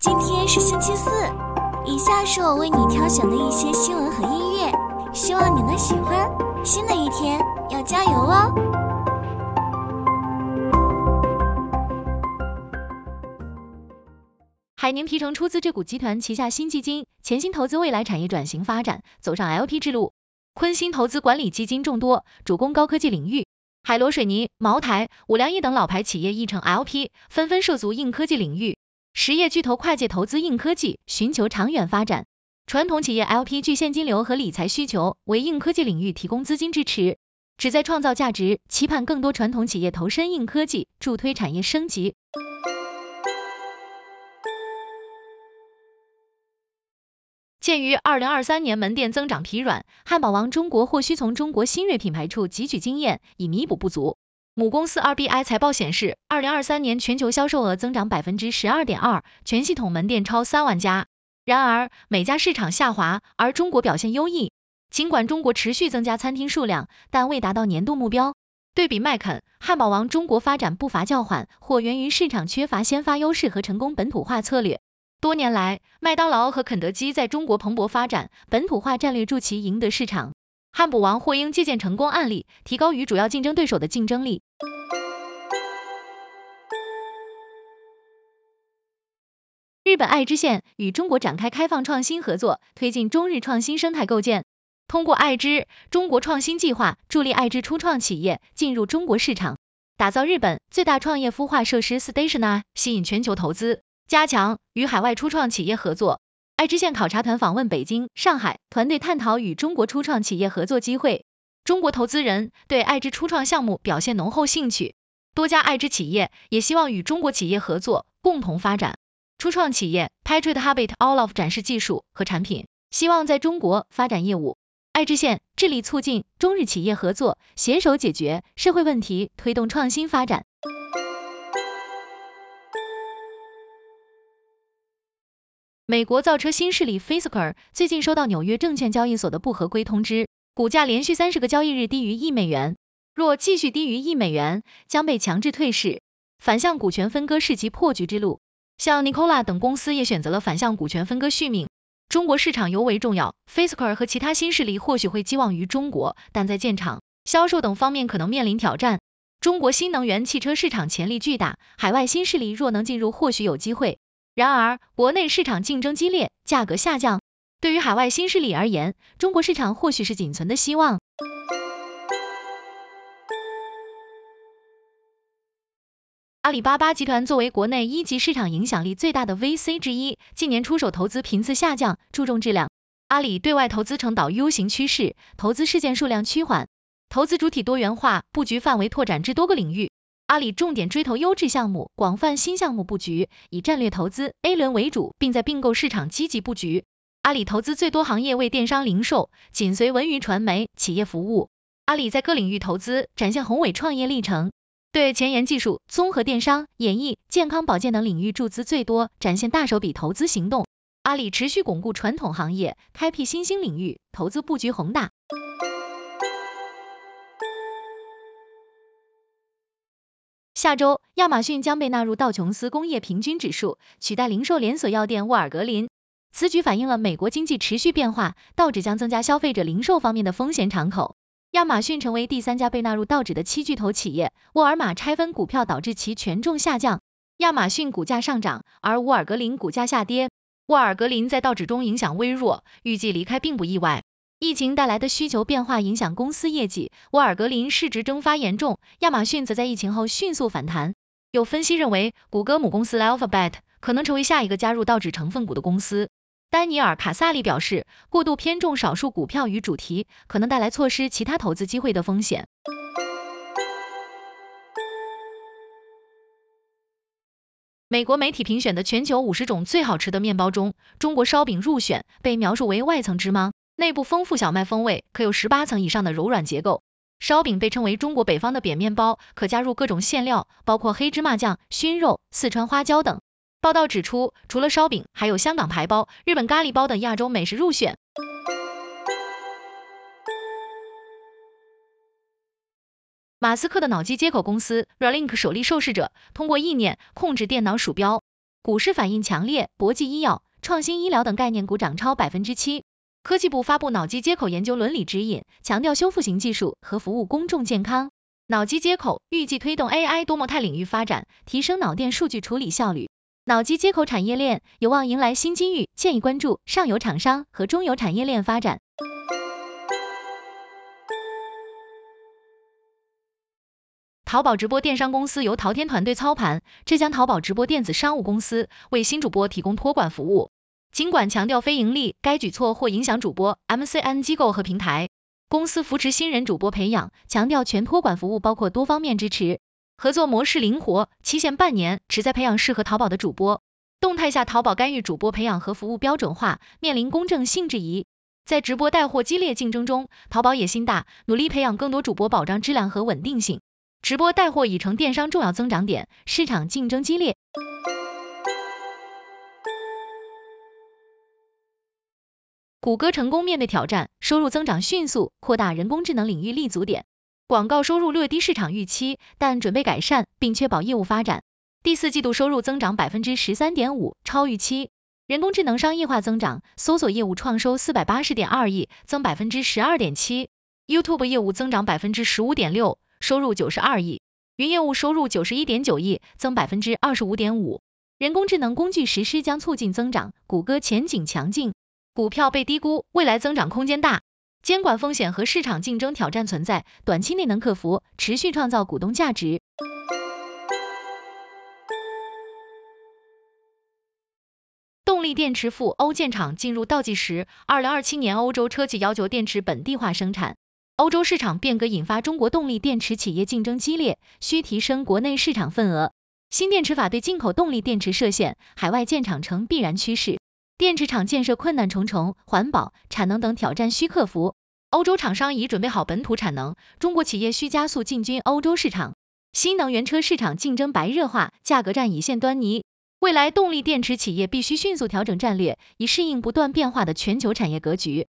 今天是星期四，以下是我为你挑选的一些新闻和音乐，希望你能喜欢。新的一天要加油哦！海宁皮城出资这股集团旗下新基金，潜心投资未来产业转型发展，走上 LP 之路。坤鑫投资管理基金众多，主攻高科技领域。海螺水泥、茅台、五粮液等老牌企业亦成 LP，纷纷涉足硬科技领域。实业巨头跨界投资硬科技，寻求长远发展。传统企业 LP 具现金流和理财需求，为硬科技领域提供资金支持，旨在创造价值，期盼更多传统企业投身硬科技，助推产业升级。鉴于二零二三年门店增长疲软，汉堡王中国或需从中国新锐品牌处汲取经验，以弥补不足。母公司 RBI 财报显示，二零二三年全球销售额增长百分之十二点二，全系统门店超三万家。然而，每家市场下滑，而中国表现优异。尽管中国持续增加餐厅数量，但未达到年度目标。对比麦肯，汉堡王中国发展步伐较缓，或源于市场缺乏先发优势和成功本土化策略。多年来，麦当劳和肯德基在中国蓬勃发展，本土化战略助其赢得市场。汉堡王或应借鉴成功案例，提高与主要竞争对手的竞争力。日本爱知县与中国展开开放创新合作，推进中日创新生态构建。通过爱知中国创新计划，助力爱知初创企业进入中国市场，打造日本最大创业孵化设施 Stationa，吸引全球投资。加强与海外初创企业合作。爱知县考察团访问北京、上海，团队探讨与中国初创企业合作机会。中国投资人对爱知初创项目表现浓厚兴趣，多家爱知企业也希望与中国企业合作，共同发展。初创企业 Patriot Habit All of 展示技术和产品，希望在中国发展业务。爱知县致力促进中日企业合作，携手解决社会问题，推动创新发展。美国造车新势力 Fisker 最近收到纽约证券交易所的不合规通知，股价连续三十个交易日低于一美元，若继续低于一美元，将被强制退市。反向股权分割是其破局之路。像 Nikola 等公司也选择了反向股权分割续命。中国市场尤为重要，Fisker 和其他新势力或许会寄望于中国，但在建厂、销售等方面可能面临挑战。中国新能源汽车市场潜力巨大，海外新势力若能进入，或许有机会。然而，国内市场竞争激烈，价格下降。对于海外新势力而言，中国市场或许是仅存的希望。阿里巴巴集团作为国内一级市场影响力最大的 VC 之一，近年出手投资频次下降，注重质量。阿里对外投资呈导 U 型趋势，投资事件数量趋缓，投资主体多元化，布局范围拓展至多个领域。阿里重点追投优质项目，广泛新项目布局，以战略投资 A 轮为主，并在并购市场积极布局。阿里投资最多行业为电商零售，紧随文娱传媒、企业服务。阿里在各领域投资，展现宏伟创业历程。对前沿技术、综合电商、演艺、健康保健等领域注资最多，展现大手笔投资行动。阿里持续巩固传统行业，开辟新兴领域，投资布局宏大。下周，亚马逊将被纳入道琼斯工业平均指数，取代零售连锁药店沃尔格林。此举反映了美国经济持续变化，道指将增加消费者零售方面的风险敞口。亚马逊成为第三家被纳入道指的七巨头企业。沃尔玛拆分股票导致其权重下降，亚马逊股价上涨，而沃尔格林股价下跌。沃尔格林在道指中影响微弱，预计离开并不意外。疫情带来的需求变化影响公司业绩，沃尔格林市值蒸发严重，亚马逊则在疫情后迅速反弹。有分析认为，谷歌母公司 Alphabet 可能成为下一个加入道指成分股的公司。丹尼尔·卡萨利表示，过度偏重少数股票与主题，可能带来错失其他投资机会的风险。美国媒体评选的全球五十种最好吃的面包中，中国烧饼入选，被描述为外层芝麻。内部丰富小麦风味，可有十八层以上的柔软结构。烧饼被称为中国北方的扁面包，可加入各种馅料，包括黑芝麻酱、熏肉、四川花椒等。报道指出，除了烧饼，还有香港排包、日本咖喱包等亚洲美食入选。马斯克的脑机接口公司 Relink 首例受试者通过意念控制电脑鼠标。股市反应强烈，博济医药、创新医疗等概念股涨超百分之七。科技部发布脑机接口研究伦理指引，强调修复型技术和服务公众健康。脑机接口预计推动 AI 多模态领域发展，提升脑电数据处理效率。脑机接口产业链有望迎来新机遇，建议关注上游厂商和中游产业链发展。淘宝直播电商公司由淘天团队操盘，浙江淘宝直播电子商务公司为新主播提供托管服务。尽管强调非盈利，该举措或影响主播 MCN 机构和平台。公司扶持新人主播培养，强调全托管服务包括多方面支持，合作模式灵活，期限半年，旨在培养适合淘宝的主播。动态下，淘宝干预主播培养和服务标准化，面临公正性质疑。在直播带货激烈竞争中，淘宝野心大，努力培养更多主播，保障质量和稳定性。直播带货已成电商重要增长点，市场竞争激烈。谷歌成功面对挑战，收入增长迅速，扩大人工智能领域立足点。广告收入略低市场预期，但准备改善，并确保业务发展。第四季度收入增长百分之十三点五，超预期。人工智能商业化增长，搜索业务创收四百八十点二亿，增百分之十二点七。YouTube 业务增长百分之十五点六。收入九十二亿，云业务收入九十一点九亿，增百分之二十五点五。人工智能工具实施将促进增长，谷歌前景强劲，股票被低估，未来增长空间大。监管风险和市场竞争挑战存在，短期内能克服，持续创造股东价值。动力电池赴欧建厂进入倒计时，二零二七年欧洲车企要求电池本地化生产。欧洲市场变革引发中国动力电池企业竞争激烈，需提升国内市场份额。新电池法对进口动力电池设限，海外建厂成必然趋势。电池厂建设困难重重，环保、产能等挑战需克服。欧洲厂商已准备好本土产能，中国企业需加速进军欧洲市场。新能源车市场竞争白热化，价格战已现端倪。未来动力电池企业必须迅速调整战略，以适应不断变化的全球产业格局。